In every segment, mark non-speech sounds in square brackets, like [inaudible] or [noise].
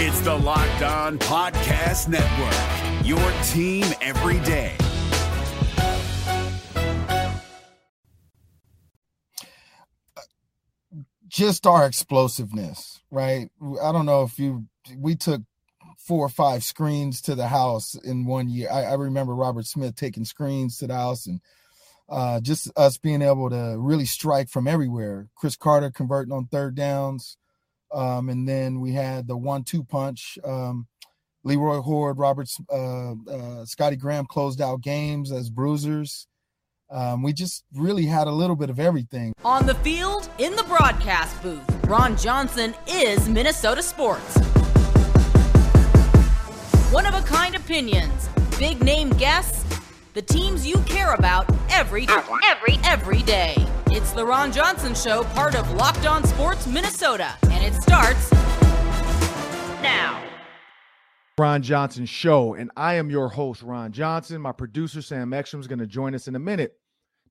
It's the Locked On Podcast Network, your team every day. Just our explosiveness, right? I don't know if you, we took four or five screens to the house in one year. I, I remember Robert Smith taking screens to the house and uh, just us being able to really strike from everywhere. Cris Carter converting on third downs. Um, and then we had the one-two punch. Um, Leroy Hoard, Roberts, uh, uh, Scotty Graham closed out games as bruisers. Um, we just really had a little bit of everything. On the field, in the broadcast booth, Ron Johnson is Minnesota sports. One of a kind opinions, big name guests, the teams you care about every every every day. It's the Ron Johnson Show, part of Locked On Sports Minnesota, and it starts now. Ron Johnson Show, and I am your host, Ron Johnson. My producer, Sam Ekstrom, is going to join us in a minute.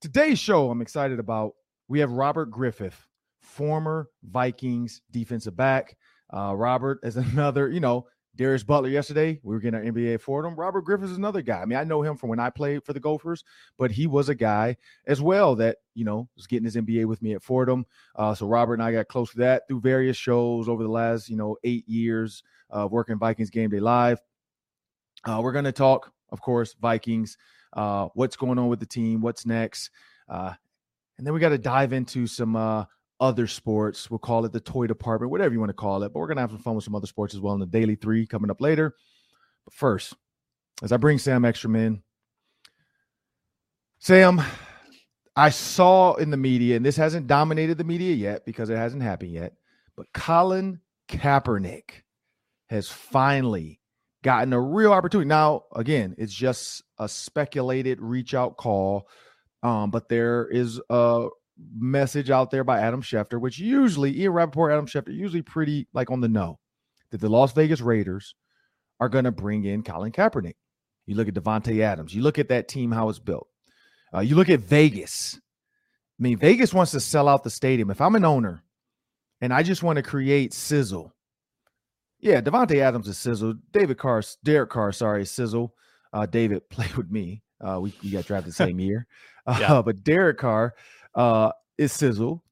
Today's show, I'm excited about. We have Robert Griffith, former Vikings defensive back. Uh, Robert is [laughs] another, you know, Darius Butler yesterday. We were getting our MBA for him. Robert Griffith is another guy. I mean, I know him from when I played for the Gophers, but he was a guy as well that, you know, was getting his MBA with me at Fordham. Uh, so Robert and I got close to that through various shows over the last, you know, eight years of working Vikings Game Day Live. Uh, we're going to talk, of course, Vikings, uh, what's going on with the team, what's next. Uh, and then we got to dive into some uh, other sports. We'll call it the toy department, whatever you want to call it. But we're going to have some fun with some other sports as well in the Daily Three coming up later. But first, as I bring Sam Ekstrom in, Sam, I saw in the media, and this hasn't dominated the media yet because it hasn't happened yet, but Colin Kaepernick has finally gotten a real opportunity. Now, again, it's just a speculated reach out call, um, but there is a message out there by Adam Schefter, which usually Ian Rapoport, Adam Schefter, usually pretty like on the know that the Las Vegas Raiders are going to bring in Colin Kaepernick. You look at Davante Adams. You look at that team, how it's built. Uh, you look at Vegas. I mean, Vegas wants to sell out the stadium. If I'm an owner and I just want to create sizzle, yeah, Davante Adams is sizzle. David Carr, Derek Carr, sorry, sizzle. Uh, David [laughs] played with me. Uh, we, we got drafted the [laughs] same year. Uh, yeah. But Derek Carr, uh, is Sizzle,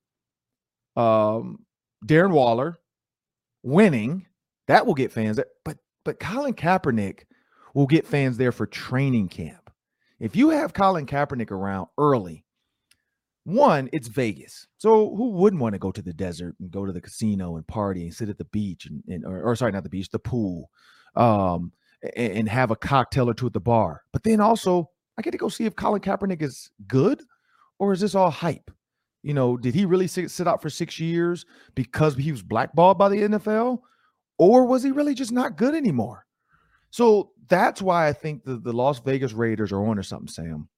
um, Darren Waller winning. That will get fans. But but Colin Kaepernick will get fans there for training camp. If you have Colin Kaepernick around early, one, it's Vegas. So who wouldn't want to go to the desert and go to the casino and party and sit at the beach and, and or, or sorry, not the beach, the pool, um, and, and have a cocktail or two at the bar. But then also, I get to go see if Colin Kaepernick is good or is this all hype? You know, did he really sit, sit out for six years because he was blackballed by the NFL? Or was he really just not good anymore? So that's why I think the, the Las Vegas Raiders are on or something, Sam.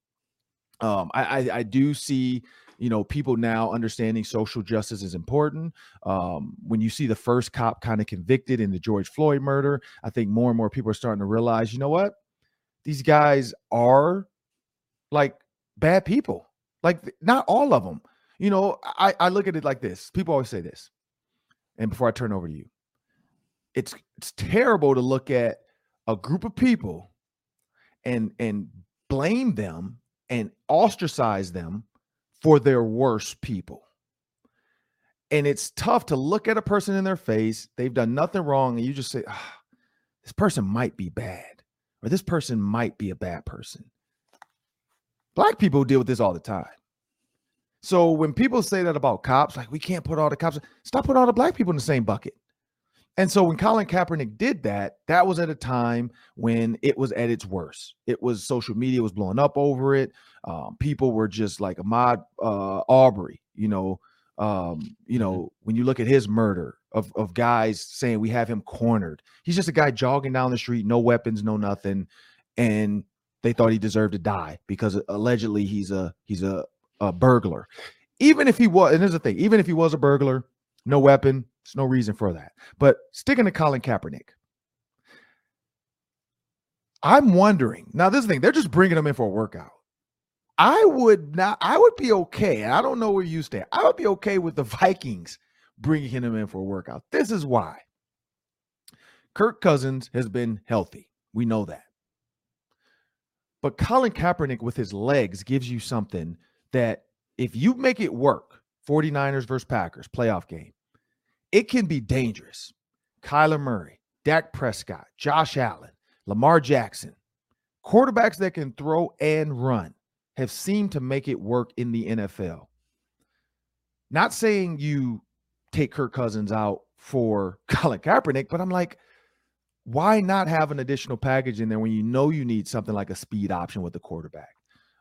Um, I, I, I do see you know people now understanding social justice is important um, when you see the first cop kind of convicted in the george floyd murder i think more and more people are starting to realize you know what these guys are like bad people like not all of them. You know, I, I look at it like this. People always say this. And before I turn over to you, it's it's terrible to look at a group of people and and blame them and ostracize them for their worst people. And it's tough to look at a person in their face, they've done nothing wrong, and you just say, oh, this person might be bad, or this person might be a bad person. Black people deal with this all the time. So when people say that about cops, like we can't put all the cops, stop putting all the black people in the same bucket. And so when Colin Kaepernick did that, that was at a time when it was at its worst. It was social media was blowing up over it. Um, people were just like Ahmaud uh, Arbery, you know. Um, you know, mm-hmm. when you look at his murder of, of guys saying we have him cornered, he's just a guy jogging down the street, no weapons, no nothing. And they thought he deserved to die because allegedly he's a he's a, a burglar. Even if he was, and there's the thing, even if he was a burglar, no weapon, there's no reason for that. But sticking to Colin Kaepernick, I'm wondering now. This thing, they're just bringing him in for a workout. I would not. I would be okay. I don't know where you stand. I would be okay with the [laughs] Vikings bringing him in for a workout. This is why. Kirk Cousins has been healthy. We know that. But Colin Kaepernick with his legs gives you something that if you make it work, 49ers versus Packers playoff game, it can be dangerous. Kyler Murray, Dak Prescott, Josh Allen, Lamar Jackson, quarterbacks that can throw and run have seemed to make it work in the NFL. Not saying you take Kirk Cousins out for [laughs] Colin Kaepernick, but I'm like, why not have an additional package in there when you know you need something like a speed option with the quarterback?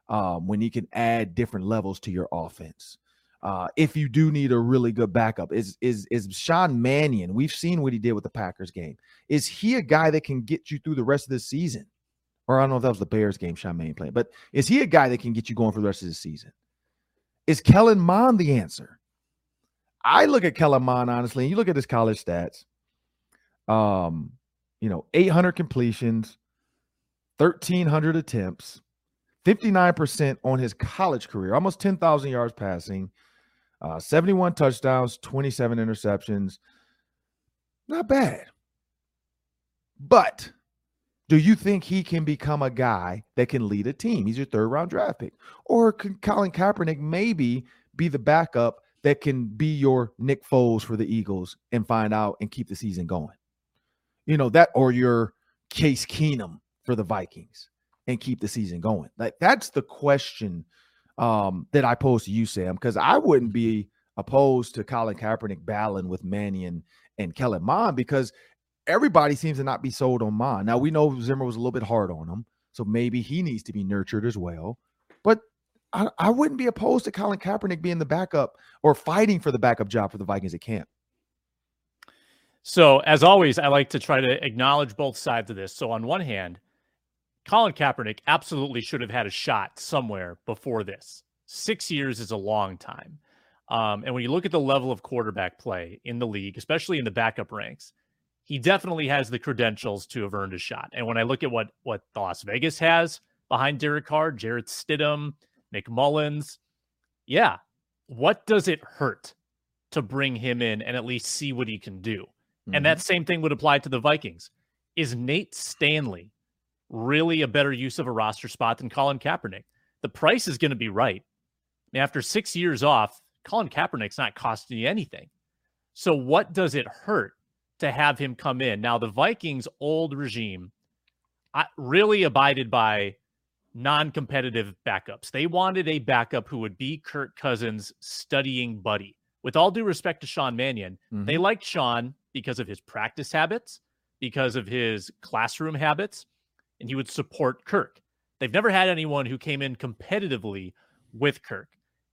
Um, when you can add different levels to your offense. Uh, if you do need a really good backup, is is is Sean Mannion? We've seen what he did with the Packers game. Is he a guy that can get you through the rest of the season? Or I don't know if that was the Bears game Sean Mannion played, but is he a guy that can get you going for the rest of the season? Is Kellen Mond the answer? I look at Kellen Mond honestly, and you look at his college stats. Um, you know, 800 completions, 1,300 attempts, 59% on his college career, almost 10,000 yards passing, uh, 71 touchdowns, 27 interceptions. Not bad. But do you think he can become a guy that can lead a team? He's your third round draft pick. Or can Colin Kaepernick maybe be the backup that can be your Nick Foles for the Eagles and find out and keep the season going? You know, that or your Case Keenum for the Vikings and keep the season going. Like that's the question um, that I pose to you, Sam, because I wouldn't be opposed to Colin Kaepernick battling with Mannion and Kellen Mond because everybody seems to not be sold on Mond. Now we know Zimmer was a little bit hard on him, so maybe he needs to be nurtured as well. But I, I wouldn't be opposed to Colin Kaepernick being the backup or fighting for the backup job for the Vikings at camp. So, as always, I like to try to acknowledge both sides of this. So, on one hand, Colin Kaepernick absolutely should have had a shot somewhere before this. Six years is a long time. Um, and when you look at the level of quarterback play in the league, especially in the backup ranks, he definitely has the credentials to have earned a shot. And when I look at what what Las Vegas has behind Derek Carr, Jarrett Stidham, Nick Mullens, yeah, what does it hurt to bring him in and at least see what he can do? Mm-hmm. And that same thing would apply to the Vikings. Is Nate Stanley really a better use of a roster spot than Colin Kaepernick? The price is going to be right. after six years off, Colin Kaepernick's not costing you anything. So, what does it hurt to have him come in? Now, the Vikings' old regime really abided by non competitive backups. They wanted a backup who would be Kirk Cousins' studying buddy. With all due respect to Sean Mannion, mm-hmm. they liked Sean because of his practice habits, because of his classroom habits, and he would support Kirk. They've never had anyone who came in competitively with Kirk.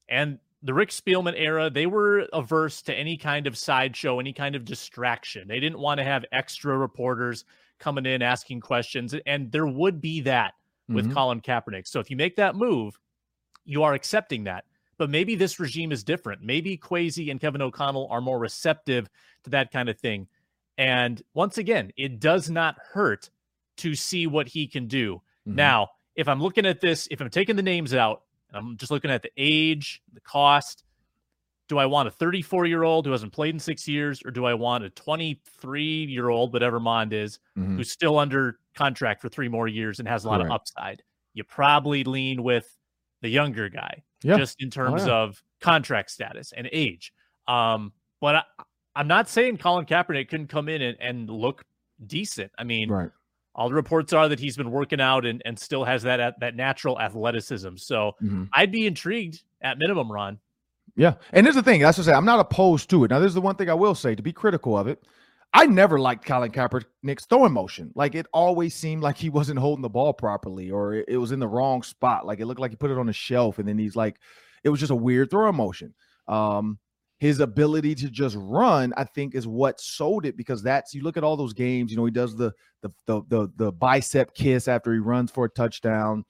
And the Rick Spielman era, they were averse to any kind of sideshow, any kind of distraction. They didn't want to have extra reporters coming in asking questions. And there would be that with mm-hmm. Colin Kaepernick. So if you make that move, you are accepting that. But maybe this regime is different. Maybe Kwesi and Kevin O'Connell are more receptive to that kind of thing. And once again, it does not hurt to see what he can do. Mm-hmm. Now, if I'm looking at this, if I'm taking the names out, I'm just looking at the age, the cost. Do I want a 34 year old who hasn't played in six years, or do I want a 23 year old, whatever Mond is, mm-hmm. who's still under contract for three more years and has a lot of upside? You probably lean with the younger guy, yeah. just in oh, terms oh, yeah. of contract status and age. Um, but I, am not saying Colin Kaepernick couldn't come in and, and look decent. I mean, right all the reports are that he's been working out and, and still has that that natural athleticism. So mm-hmm. I'd be intrigued at minimum, Ron. Yeah, and here's the thing. That's what I say. I'm not opposed to it. Now, there's the one thing I will say to be critical of it. I never liked Colin Kaepernick's throwing motion. Like it always seemed like he wasn't holding the ball properly, or it, it was in the wrong spot. Like it looked like he put it on a shelf, and then he's like, it was just a weird throwing motion. Um, his ability to just run, I think, is what sold it because that's you look at all those games, you know, he does the the the the, the bicep kiss after he runs for a touchdown.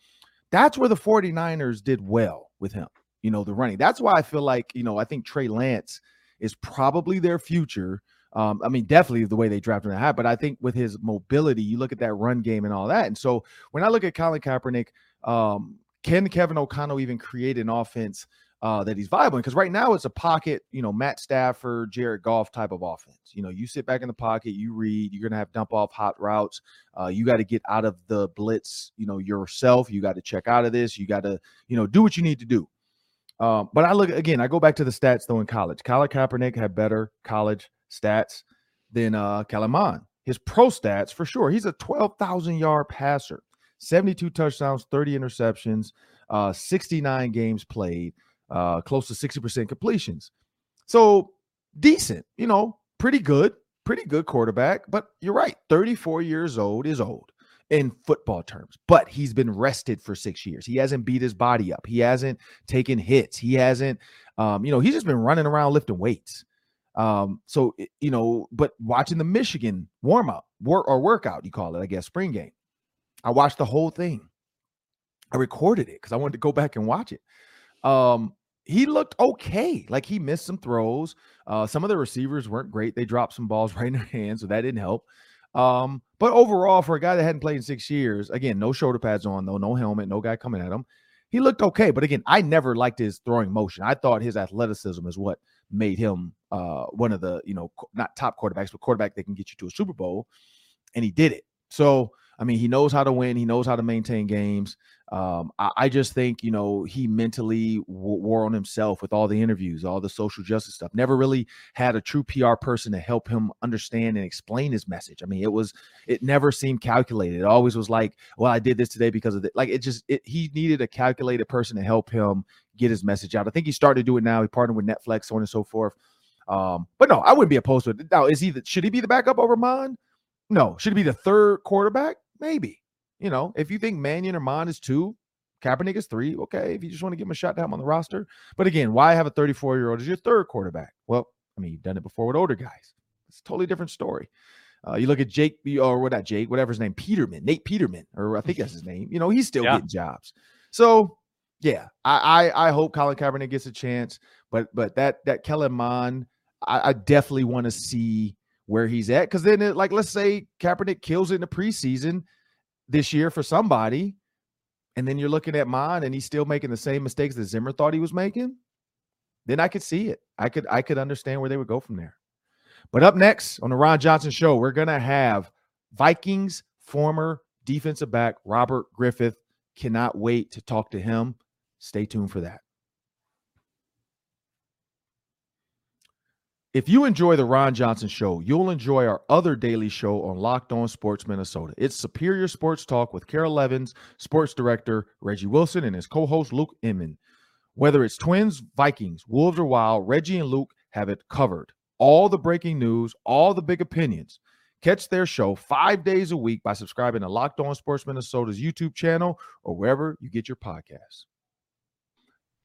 That's where the 49ers did well with him, you know, the running. That's why I feel like, you know, I think Trey Lance is probably their future. Um, I mean, definitely the way they drafted him high, but I think with his mobility, you look at that run game and all that. And so when I look at Colin Kaepernick, um, can Kevin O'Connell even create an offense uh, that he's viable because right now it's a pocket, you know, Matt Stafford, Jared Goff type of offense. You know, you sit back in the pocket, you read, you're gonna have dump off hot routes. Uh, you got to get out of the blitz, you know, yourself. You got to check out of this. You got to, you know, do what you need to do. Um, but I look again, I go back to the stats though in college. Colin Kaepernick had better college stats than uh Mond. His pro stats for sure. He's a 12,000 yard passer, 72 touchdowns, 30 interceptions, uh, 69 games played uh, close to 60% completions. So decent, you know, pretty good, pretty good quarterback. But you're right, 34 years old is old in football terms, but he's been rested for six years. He hasn't beat his body up. He hasn't taken hits. He hasn't, um, you know, he's just been running around lifting weights. Um, so you know, but watching the Michigan warm up work or workout, you call it, I guess, spring game. I watched the whole thing. I recorded it because I wanted to go back and watch it. Um, he looked okay. Like he missed some throws. Uh, some of the receivers weren't great. They dropped some balls [laughs] right in their hands, so that didn't help. Um, but overall, for a guy that hadn't played in six years, again, no shoulder pads on, though, no helmet, no guy coming at him. He looked okay. But again, I never liked his throwing motion. I thought his athleticism is what made him uh, one of the, you know, not top quarterbacks, but quarterback that can get you to a Super Bowl. And he did it. So I mean, he knows how to win. He knows how to maintain games. Um, I, I, just think, you know, he mentally w- wore on himself with all the interviews, all the social justice stuff. Never really had a true PR person to help him understand and explain his message. I mean, it was, it never seemed calculated. It always was like, well, I did this today because of it. Like, it just, it, he needed a calculated person to help him get his message out. I think he started to do it now. He partnered with Netflix, so on and so forth. Um, but no, I wouldn't be opposed to it. Now, is he the, should he be the backup over Mond? No. Should he be the third quarterback? Maybe. You know, if you think Mannion or Mond is two, Kaepernick is three. Okay, if you just want to give him a shot to have him on the roster. But again, why have a 34 year old as your third quarterback? Well, I mean, you've done it before with older guys. It's a totally different story. Uh, you look at Jake or what not Jake, whatever his name, Peterman, Nate Peterman, or I think that's his name. You know, he's still yeah. getting jobs. So yeah, I, I, I hope Colin Kaepernick gets a chance, but but that that Kellen Mond, I, I definitely want to see where he's at. Because then, it, like, let's say Kaepernick kills in the preseason this year for somebody, and then you're looking at mine, and he's still making the same mistakes that Zimmer thought he was making. Then I could see it. I could I could understand where they would go from there. But up next on the Ron Johnson Show, we're gonna have Vikings former defensive back Robert Griffith. Cannot wait to talk to him. Stay tuned for that. If you enjoy the Ron Johnson show, you'll enjoy our other daily show on Locked On Sports Minnesota. It's Superior Sports Talk with Carol Evans, sports director Reggie Wilson, and his co host Luke Inman. Whether it's Twins, Vikings, Wolves, or Wild, Reggie and Luke have it covered. All the breaking news, all the big opinions. Catch their show five days a week by subscribing to Locked On Sports Minnesota's YouTube channel or wherever you get your podcasts.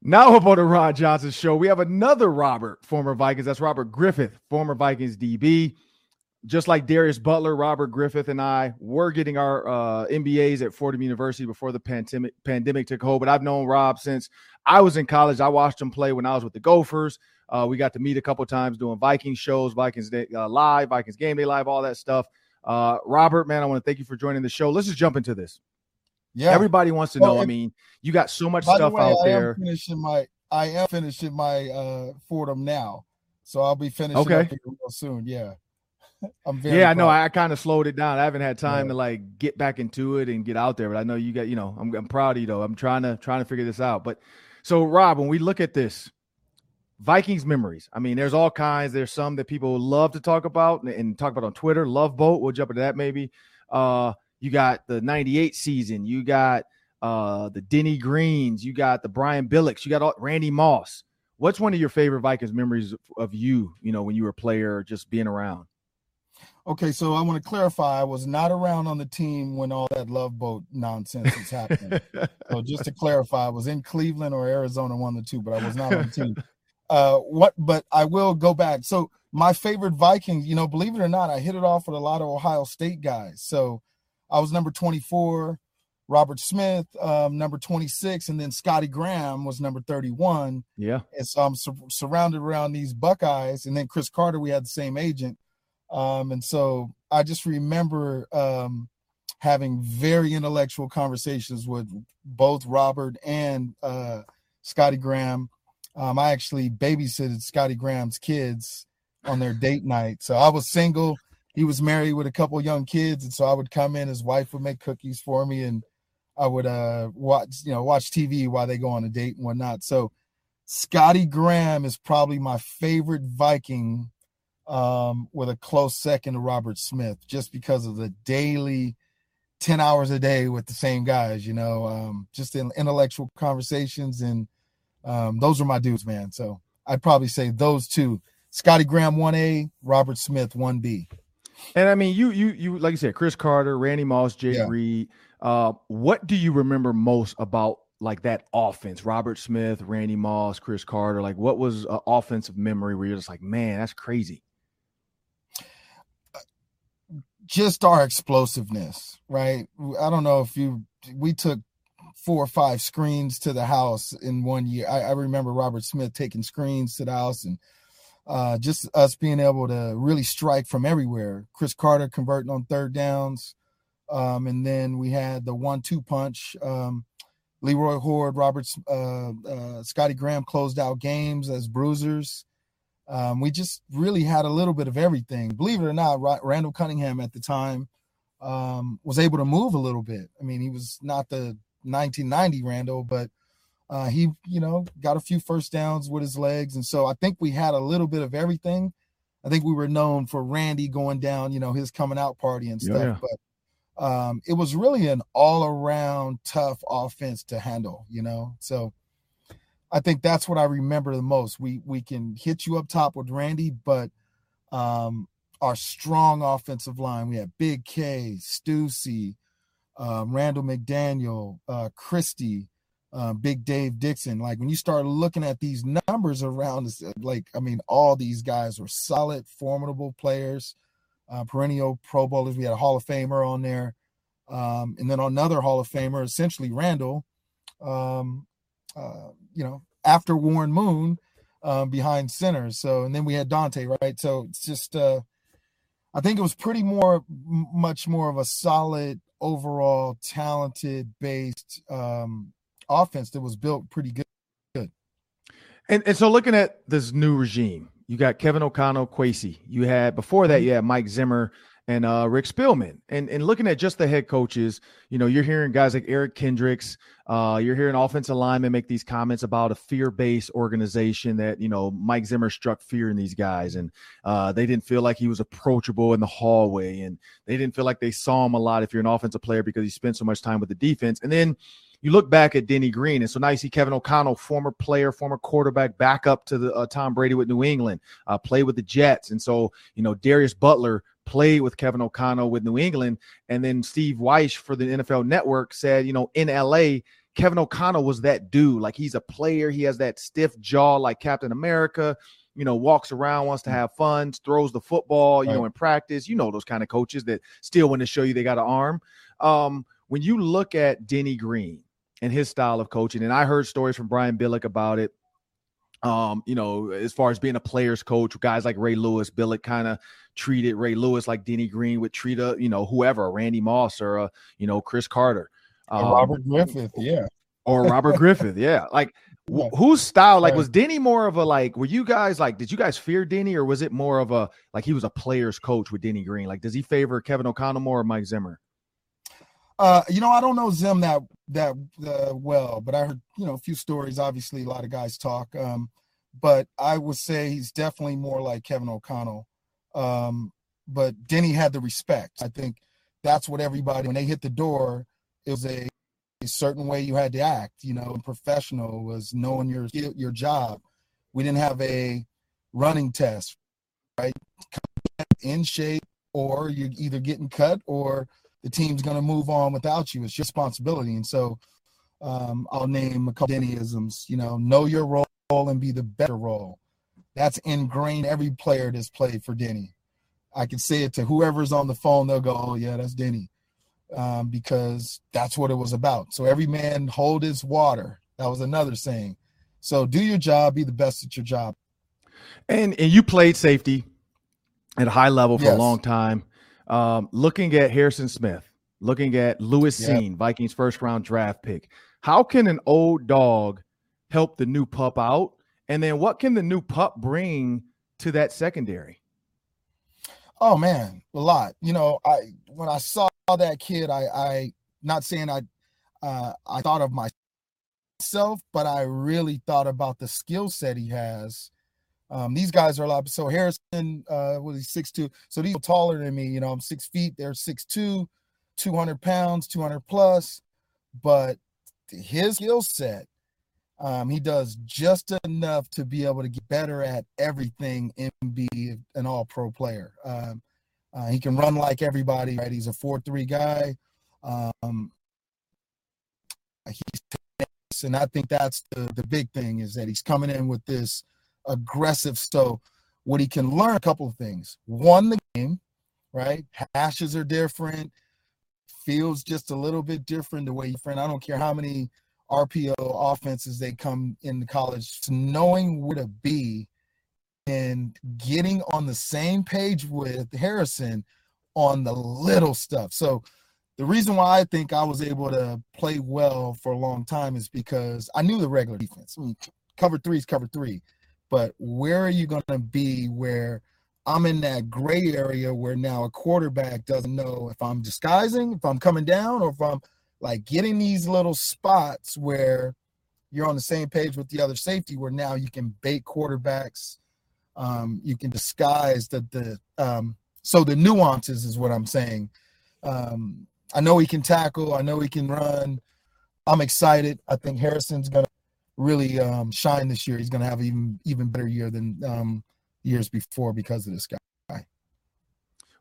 Now, about the Ron Johnson show, we have another Robert, former Vikings. That's Robert Griffith, former Vikings DB. Just like Darius Butler, Robert Griffith and I were getting our uh, MBAs at Fordham University before the pandemic pandemic took hold. But I've known Rob since I was in college. I watched him play when I was with the Gophers. Uh, we got to meet a couple times doing Vikings shows, Vikings Day, uh, Live, Vikings Game Day Live, all that stuff. Uh, Robert, man, I want to thank you for joining the show. Let's just jump into this. Yeah. Everybody wants to well, know. I mean, you got so much stuff the way, out I there. Am finishing my I am finishing my uh Fordham now. So I'll be finishing okay. real soon. Yeah. [laughs] I'm very Yeah, I know. I kind of slowed it down. I haven't had time yeah. to like get back into it and get out there, but I know you got, you know, I'm I'm proud of you though. I'm trying to trying to figure this out. But so Rob, when we look at this, Vikings memories. I mean, there's all kinds. There's some that people love to talk about and, and talk about on Twitter. Love boat. We'll jump into that maybe. Uh you got the 98 season. You got uh, the Denny Greens. You got the Brian Billicks. You got all, Randy Moss. What's one of your favorite Vikings memories of you, you know, when you were a player, just being around? Okay, so I want to clarify. I was not around on the team when all that love boat nonsense was happening. so [laughs] just to clarify, I was in Cleveland or Arizona, one of the two, but I was not on the team. Uh, what? But I will go back. So my favorite Vikings, you know, believe it or not, I hit it off with a lot of Ohio State guys. So I was number 24, Robert Smith, um, number 26, and then Scotty Graham was number 31. Yeah. And so I'm su- surrounded around these Buckeyes. And then Cris Carter, we had the same agent. Um, and so I just remember um, having very intellectual conversations with both Robert and uh, Scotty Graham. Um, I actually babysitted Scotty Graham's kids on their date night. So I was single. He was married with a couple young kids, and so I would come in. His wife would make cookies for me, and I would uh watch you know watch TV while they go on a date and whatnot. So Scotty Graham is probably my favorite Viking, um, with a close second to Robert Smith, just because of the daily 10 hours a day with the same guys, you know, um, just in intellectual conversations. And um, those are my dudes, man. So I'd probably say those two Scotty Graham 1A, Robert Smith 1B. And I mean, you, you, you, like you said, Cris Carter, Randy Moss, Jay yeah. Reed. Uh, what do you remember most about like that offense? Robert Smith, Randy Moss, Cris Carter. Like, what was an offensive memory where you're just like, man, that's crazy? just our explosiveness, right? I don't know if you we took four or five screens to the house in one year. I, I remember Robert Smith taking screens to the house and uh, just us being able to really strike from everywhere. Cris Carter converting on third downs. Um, and then we had the one-two punch. Um, Leroy Hoard, Roberts, uh, uh, Scotty Graham closed out games as bruisers. Um, we just really had a little bit of everything. Believe it or not, Randall Cunningham at the time um, was able to move a little bit. I mean, he was not the 1990 Randall, but uh, he, you know, got a few first downs with his legs. And so I think we had a little bit of everything. I think we were known for Randy going down, you know, his coming out party and stuff. Yeah. But um, it was really an all around tough offense to handle, you know. So I think that's what I remember the most. We we can hit you up top with Randy, but um, our strong offensive line. We had Big K, Steussie, um, Randall McDaniel, uh, Christy, uh, Big Dave Dixon. Like when you start looking at these numbers around like I mean, all these guys were solid, formidable players, uh, perennial Pro Bowlers. We had a Hall of Famer on there, um, and then another Hall of Famer, essentially Randall. Um, uh, you know, after Warren Moon um, behind center. So, and then we had Dante, right? So it's just, uh, I think it was pretty more, much more of a solid overall talented based um, offense that was built pretty good. And, and so looking at this new regime, you got Kevin O'Connell, Kwesi. You had before that, mm-hmm. you had Mike Zimmer and uh, Rick Spielman. And and looking at just the head coaches, you know, you're hearing guys like Eric Kendricks. Uh, you're hearing offensive linemen make these comments about a fear-based organization that you know Mike Zimmer struck fear in these guys, and uh, they didn't feel like he was approachable in the hallway, and they didn't feel like they saw him a lot if you're an offensive player because he spent so much time with the defense. And then you look back at Denny Green, and so now you see Kevin O'Connell, former player, former quarterback, back up to the uh, Tom Brady with New England, uh, play with the Jets, and so you know Darius Butler played with Kevin O'Connell with New England. And then Steve Wyche for the NFL Network said, you know, in LA, Kevin O'Connell was that dude. Like he's a player. He has that stiff jaw like Captain America, you know, walks around, wants to have fun, throws the football, you right. know, in practice. You know, those kind of coaches that still want to show you they got an arm. Um, when you look at Denny Green and his style of coaching, and I heard stories from Brian Billick about it um, you know, as far as being a player's coach, guys like Ray Lewis, Billick kind of treated Ray Lewis like Denny Green would treat a, you know, whoever, Randy Moss or a, you know, Cris Carter. Um, Robert Griffith, yeah. Or Robert Griffith, yeah. [laughs] Like yeah. whose style, like was Denny more of a like, were you guys like, did you guys fear Denny or was it more of a like he was a player's coach with Denny Green? Like, does he favor Kevin O'Connell more or Mike Zimmer? Uh, you know, I don't know Zim that that uh, well, but I heard you know a few stories. Obviously, a lot of guys talk. Um, but I would say he's definitely more like Kevin O'Connell. Um, but Denny had the respect. I think that's what everybody when they hit the door, it was a, a certain way you had to act. You know, professional was knowing your your job. We didn't have a running test, right? In shape, or you're either getting cut or the team's going to move on without you. It's your responsibility. And so um, I'll name a couple Dennyisms. You know, know your role and be the better role. That's ingrained every player that's played for Denny. I can say it to whoever's on the phone, they'll go, Oh, yeah, that's Denny. Um, because that's what it was about. So every man hold his water. That was another saying. So do your job, be the best at your job. And and you played safety at a high level for yes. a long time. Um, looking at Harrison Smith, looking at Lewis yep. Cine, Vikings first round draft pick. How can an old dog help the new pup out? And then what can the new pup bring to that secondary? Oh man, a lot. You know, I when I saw that kid, I I not saying I uh I thought of myself, but I really thought about the skill set he has. Um, these guys are a lot. So Harrison uh was he six two. So these are taller than me. You know, I'm six feet, they're six two, 200 pounds, 200 plus, but his skill set um, he does just enough to be able to get better at everything and be an all pro player. Um, uh, he can run like everybody, right? He's a 4 3 guy. Um, he's, and I think that's the, the big thing is that he's coming in with this aggressive. So, what he can learn a couple of things. One, the game, right? Hashes are different, feels just a little bit different the way you friend. I don't care how many RPO offenses they come in college, knowing where to be and getting on the same page with Harrison on the little stuff. So the reason why I think I was able to play well for a long time is because I knew the regular defense. I mean, cover three is cover three, but where are you going to be where I'm in that gray area where now a quarterback doesn't know if I'm disguising, if I'm coming down, or if I'm like getting these little spots where you're on the same page with the other safety where now you can bait quarterbacks um, you can disguise the the um, so the nuances is what i'm saying. Um, i know he can tackle i know he can run. I'm excited. I think harrison's gonna really um, shine this year he's gonna have even even better year than um, years before because of this guy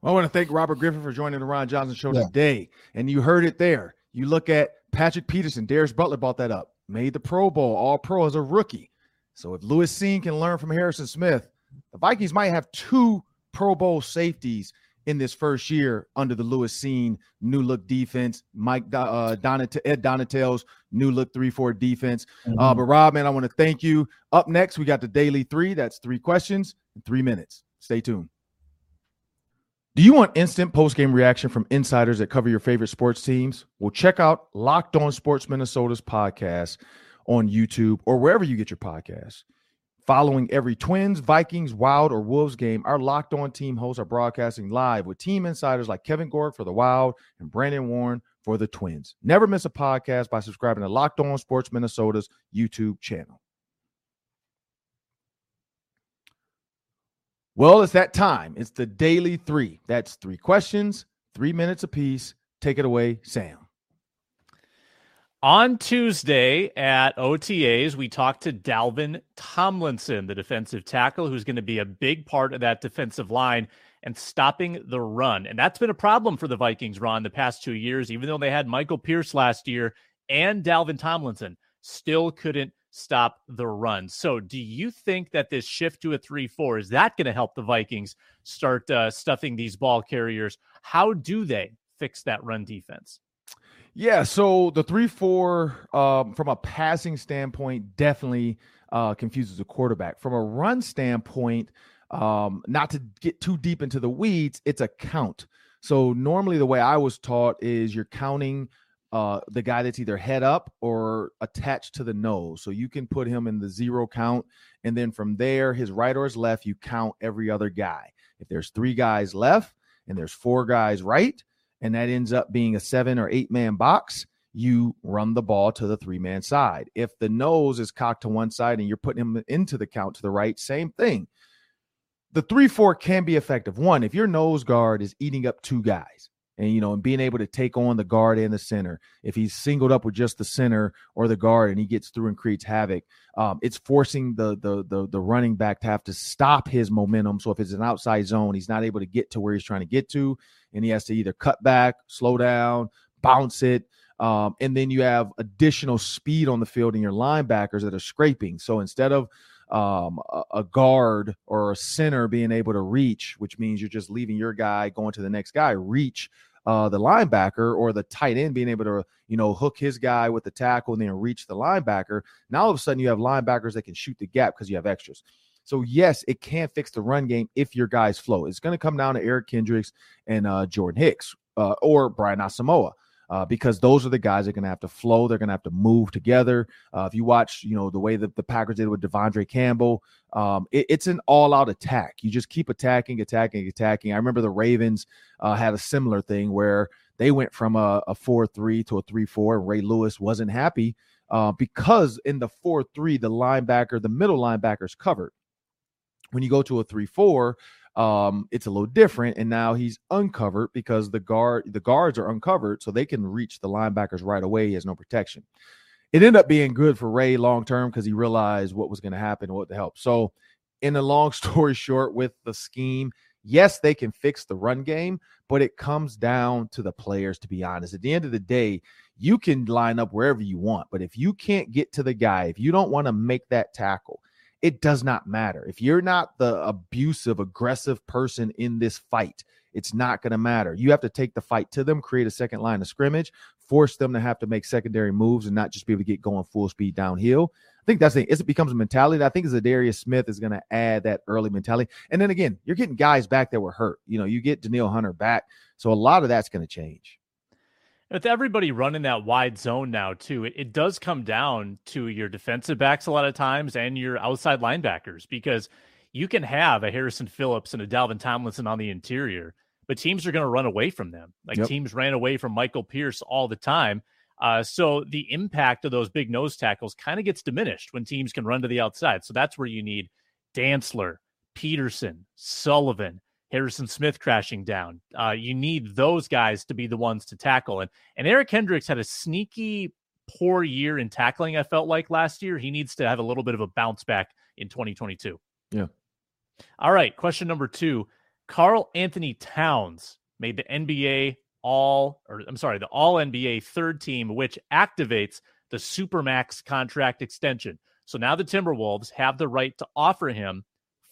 well, I want to thank Robert Griffith for joining the Ron Johnson Show yeah. today. And you heard it there. You look at Patrick Peterson, Darius Butler brought that up, made the Pro Bowl, all pro as a rookie. So if Lewis Cine can learn from Harrison Smith, the Vikings might have two Pro Bowl safeties in this first year under the Lewis Cine, new look defense, Mike uh, Donat- Ed Donatell's new look 3 4 defense. Uh, mm-hmm. Uh, but Rob, man, I want to thank you. Up next, we got the daily three. That's three questions in three minutes. Stay tuned. Do you want instant post game reaction from insiders that cover your favorite sports teams? Well, check out Locked On Sports Minnesota's podcast on YouTube or wherever you get your podcasts. Following every Twins, Vikings, Wild, or Wolves game, our Locked On team hosts are broadcasting live with team insiders like Kevin Gorg for the Wild and Brandon Warne for the Twins. Never miss a podcast by subscribing to Locked On Sports Minnesota's YouTube channel. Well, it's that time. It's the daily three. That's three questions, three minutes apiece. Take it away, Sam. On Tuesday at OTAs, we talked to Dalvin Tomlinson, the defensive tackle, who's going to be a big part of that defensive line and stopping the run. And that's been a problem for the Vikings, Ron, the past two years. Even though they had Michael Pierce last year and Dalvin Tomlinson, still couldn't stop the run. So, do you think that this shift to a 3 4 is that going to help the Vikings start uh, stuffing these ball carriers? How do they fix that run defense? Yeah, so the 3 4, um, from a passing standpoint, definitely uh, confuses the quarterback. From a run standpoint, um, not to get too deep into the weeds, it's a count. So, normally, the way I was taught is you're counting uh, the guy that's either head up or attached to the nose. So you can put him in the zero count. And then from there, his right or his left, you count every other guy. If there's three guys left and there's four guys right, and that ends up being a seven or eight man box, you run the ball to the three man side. If the nose is cocked to one side and you're putting him into the count to the right, same thing. The three four can be effective. One, if your nose guard is eating up two guys, and you know, and being able to take on the guard and the center. If he's singled up with just the center or the guard and he gets through and creates havoc, um, it's forcing the, the the the running back to have to stop his momentum. So if it's an outside zone, he's not able to get to where he's trying to get to, and he has to either cut back, slow down, bounce it. Um, and then you have additional speed on the field in your linebackers that are scraping. So instead of um, a, guard or a center being able to reach, which means you're just leaving your guy going to the next guy, reach uh, the linebacker or the tight end being able to, you know, hook his guy with the tackle and then reach the linebacker. Now all of a sudden you have linebackers that can shoot the gap because you have extras. So yes, it can fix the run game if your guys flow. It's going to come down to Eric Kendricks and uh, Jordan Hicks uh, or Brian Asamoah. uh, because those are the guys that are going to have to flow. They're going to have to move together. Uh, if you watch, you know, the way that the Packers did with De'Vondre Campbell, um, it, it's an all-out attack. You just keep attacking, attacking, attacking. I remember the Ravens uh, had a similar thing where they went from a, a four-three to a three-four. Ray Lewis wasn't happy uh, because in the four-three, the linebacker, the middle linebackers covered. When you go to a three-four, um, it's a little different. And now he's uncovered because the guard the guards are uncovered, so they can reach the linebackers right away. He has no protection. It ended up being good for Ray long term because he realized what was going to happen, what to help. So, in a long [laughs] story short, with the scheme, yes, they can fix the run game, but it comes down to the players, to be honest. At the end of the day, you can line up wherever you want, but if you can't get to the guy, if you don't want to make that tackle, it does not matter. If you're not the abusive, aggressive person in this fight, it's not going to matter. You have to take the fight to them, create a second line of scrimmage, force them to have to make secondary moves and not just be able to get going full speed downhill. I think that's the it becomes a mentality. I think Za'Darius Smith is going to add that early mentality. And then again, you're getting guys back that were hurt. You know, you get Danielle Hunter back. So a lot of that's going to change with everybody running that wide zone now too it, it does come down to your defensive backs a lot of times and your outside linebackers because you can have a harrison phillips and a dalvin tomlinson on the interior but teams are going to run away from them like yep. teams ran away from michael pierce all the time uh, so the impact of those big nose tackles kind of gets diminished when teams can run to the outside so that's where you need dantzler peterson sullivan Harrison Smith crashing down. Uh, you need those guys to be the ones to tackle. And and Eric Kendricks had a sneaky poor year in tackling. I felt like last year he needs to have a little bit of a bounce back in 2022. Yeah. All right. Question number two: Karl-Anthony Towns made the NBA All, or I'm sorry, the All NBA third team, which activates the Supermax contract extension. So now the Timberwolves have the right to offer him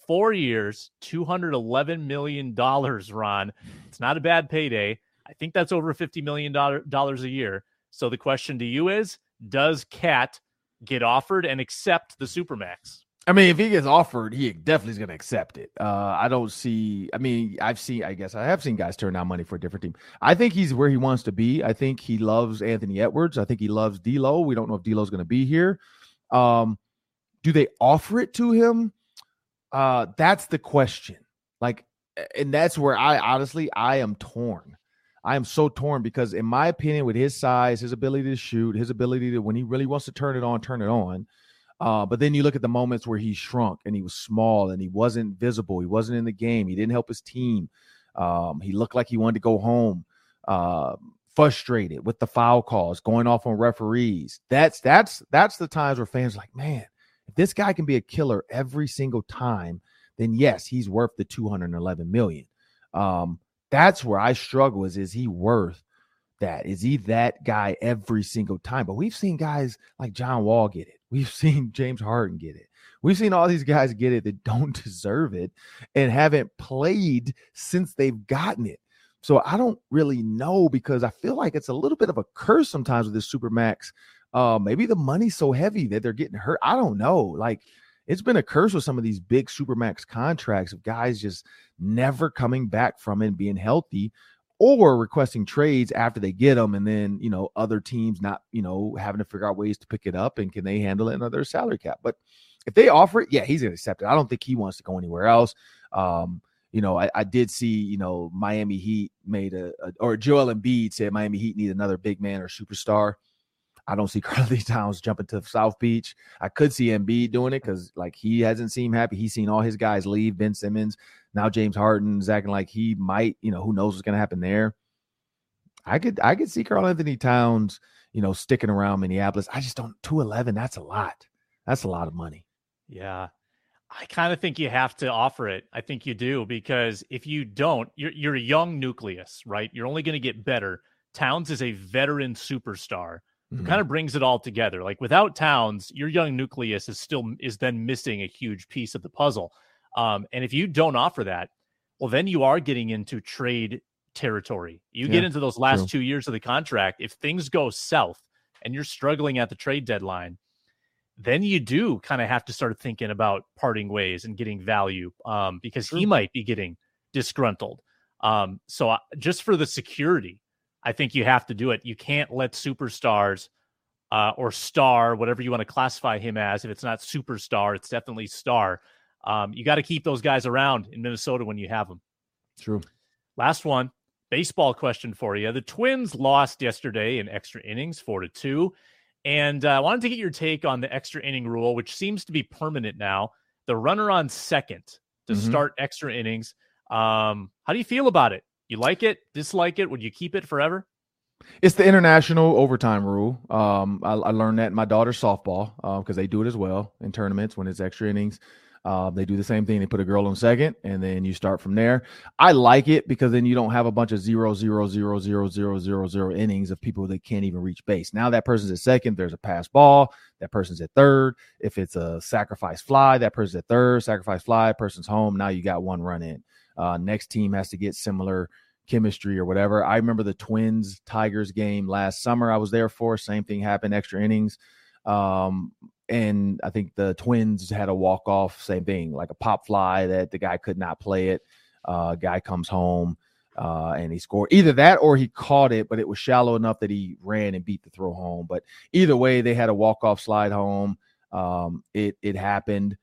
four years, $211 million, Ron. It's not a bad payday. I think that's over $50 million a year. So the question to you is Does KAT get offered and accept the Supermax? I mean, if he gets offered, he definitely is going to accept it. Uh, I don't see. I mean, I've seen. I guess I have seen guys turn down money for a different team. I think he's where he wants to be. I think he loves Anthony Edwards. I think he loves D'Lo. We don't know if D'Lo's going to be here. Um, do they offer it to him? Uh, that's the question. Like, and that's where I honestly I am torn. I am so torn because, in my opinion, with his size, his ability to shoot, his ability to when he really wants to turn it on, turn it on. Uh, but then you look at the moments where he shrunk and he was small and he wasn't visible. He wasn't in the game. He didn't help his team. Um, he looked like he wanted to go home. Uh, frustrated with the foul calls, going off on referees. That's that's that's the times where fans like, man, if this guy can be a killer every single time, then yes, he's worth the 211 million. Um, that's where I struggle is is he worth that? Is he that guy every single time? But we've seen guys like John Wall get it. We've [laughs] seen James Harden get it. We've seen all these guys get it that don't [laughs] deserve it and haven't played since they've gotten it. So I don't really know because I feel like it's a little bit of a curse sometimes with this super max uh, maybe the money's so heavy that they're getting hurt. I don't know. Like it's been a curse with some of these big supermax contracts of guys just never coming back from it and being healthy or requesting trades after they get them and then you know other teams not you know having to figure out ways to pick it up and can they handle it in their salary cap but if they offer it yeah he's gonna accept it i don't think he wants to go anywhere else um you know i, I did see you know miami heat made a, a or joel Embiid said miami heat need another big man or superstar I don't see [laughs] Carly Towns jumping to South Beach. I could see Embiid doing it because like he hasn't seemed happy. He's seen all his guys leave. Ben Simmons, now James Harden's acting like he might, you know, who knows what's gonna happen there. I could I could see Karl-Anthony Towns, you know, sticking around Minneapolis. I just don't 211, that's a lot. That's a lot of money. Yeah. I kind of think you have to offer it. I think you do because if you don't, you're you're a young nucleus, right? You're only going to get better. Towns is a veteran superstar mm-hmm. kind of brings it all together. Like without Towns, your young nucleus is still is then missing a huge piece of the puzzle. Um, and if you don't offer that, well, then you are getting into trade territory. You yeah, get into those last true. two years of the contract. If things go south and you're struggling at the trade deadline, then you do kind of have to start thinking about parting ways and getting value um, because true. he might be getting disgruntled. Um, so uh, just for the security I think you have to do it. You can't let superstars uh, or star, whatever you want to classify him as. If it's not superstar, it's definitely star. Um, you got to keep those guys around in Minnesota when you have them. True. Last one, baseball question for you. The Twins lost yesterday in extra innings, four to two, and uh, I wanted to get your take on the extra inning rule, which seems to be permanent now. The runner on second to mm-hmm. start extra innings. Um, how do you feel about it? You like it? Dislike it? Would you keep it forever? It's the international overtime rule. Um, I, I, learned that in my daughter's softball because uh, they do it as well in tournaments when it's extra innings. Uh, they do the same thing. They put a girl on second, and then you start from there. I like it because then you don't have a bunch of zero, zero, zero, zero, zero, zero, zero innings of people that can't even reach base. Now that person's at second. There's a pass ball. That person's at third. If it's a sacrifice fly, that person's at third. Sacrifice fly, person's home. Now you got one run in. Uh, next team has to get similar chemistry or whatever. I remember the Twins Tigers game last summer. I was there for. Same thing happened. Extra innings. Um, and I think the Twins had a walk off, same thing, like a pop fly that the guy could not play it. Uh, guy comes home uh, and he scored either that or he caught it, but it was shallow enough that he ran and beat the throw home. But either way, they had a walk off slide home. Um, it it happened.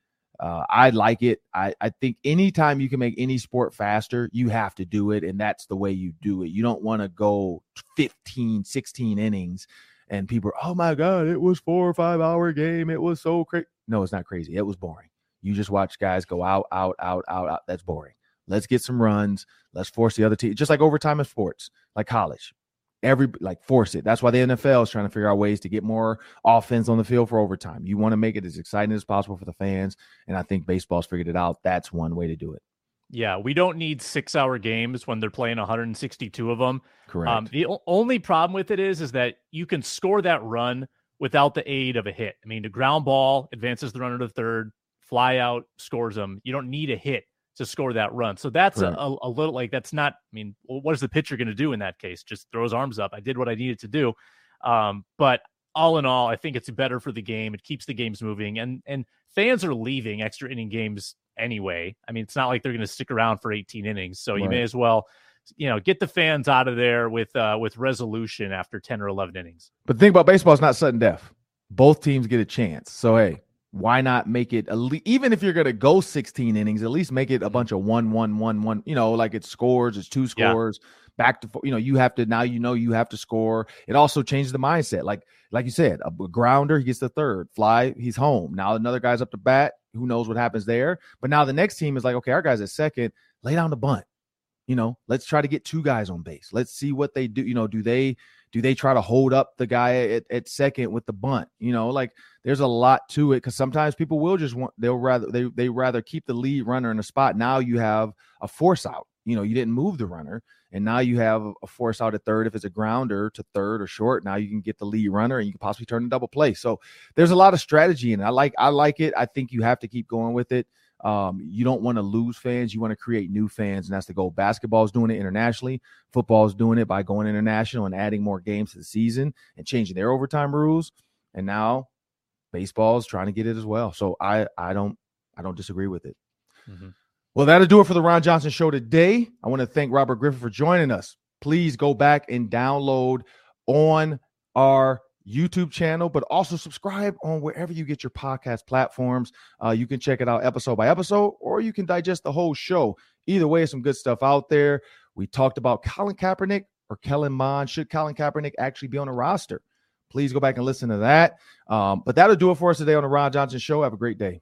Uh, I like it. I, I think anytime you can make any sport faster, you have to do it. And that's the way you do it. You don't want to go 15, 16 innings and people are, oh my God, it was four or five hour game. It was so crazy. No, it's not crazy. It was boring. You just watch guys go out, out, out, out, out. That's boring. Let's get some runs. Let's force the other team, just like overtime in sports, like college. Every like force it. That's why the NFL is trying to figure out ways to get more offense on the field for overtime. You want to make it as exciting as possible for the fans, and I think baseball's figured it out. That's one way to do it. Yeah, we don't need six hour games when they're playing 162 of them. Um, Correct. Um, the o- only problem with it is, is that you can score that run without the aid of a hit. I mean, the ground ball advances the runner to third, fly out scores them. You don't need a hit to score that run. So that's a, a, little like that's not. I mean, what is the pitcher going to do in that case? Just throw his arms up. I did what I needed to do. Um, but all in all, I think it's better for the game. It keeps the games moving, and and fans are leaving extra inning games anyway. I mean, it's not like they're going to stick around for 18 innings, so right. you may as well, you know, get the fans out of there with uh, with resolution after 10 or 11 innings. But the thing about baseball is not sudden death. Both teams get a chance. So hey, why not make it le- even if you're going to go 16 innings, at least make it a bunch of one, one, one, one. You know, like it scores, it's two scores. Yeah. Back to you know, you have to now. You know, you have to score. It also changes the mindset. Like, like you said, a grounder, he gets the third fly, he's home. Now another guy's up to bat who knows what happens there? But now the next team is like, okay, our guy's at second, lay down the bunt. You know, let's try to get two guys on base. Let's see what they do. You know, do they do they try to hold up the guy at, at second with the bunt? You know, like there's a lot to it because sometimes people will just want they'll rather they they rather keep the lead runner in a spot. Now you have a force out. You know, you didn't move the runner, and now you have a force out at third. If it's a grounder to third or short, now you can get the lead runner and you can possibly turn a double play. So there's a lot of strategy in it. I like I like it. I think you have to keep going with it. Um, you don't want to lose fans. You want to create new fans, and that's the goal. Basketball is doing it internationally. Football is doing it by going international and adding more games to the season and changing their overtime rules. And now baseball is trying to get it as well. So I I don't I don't disagree with it. Mm-hmm. Well, that'll do it for the Ron Johnson Show today. I want to thank Robert Griffith for joining us. Please go back and download on our YouTube channel, but also subscribe on wherever you get your podcast platforms. Uh, you can check it out episode by episode, or you can digest the whole show. Either way, some good stuff out there. We talked about Colin Kaepernick or Kellen Mond. Should Colin Kaepernick actually be on a roster? Please go back and listen to that. Um, but that'll do it for us today on the Ron Johnson Show. Have a great day.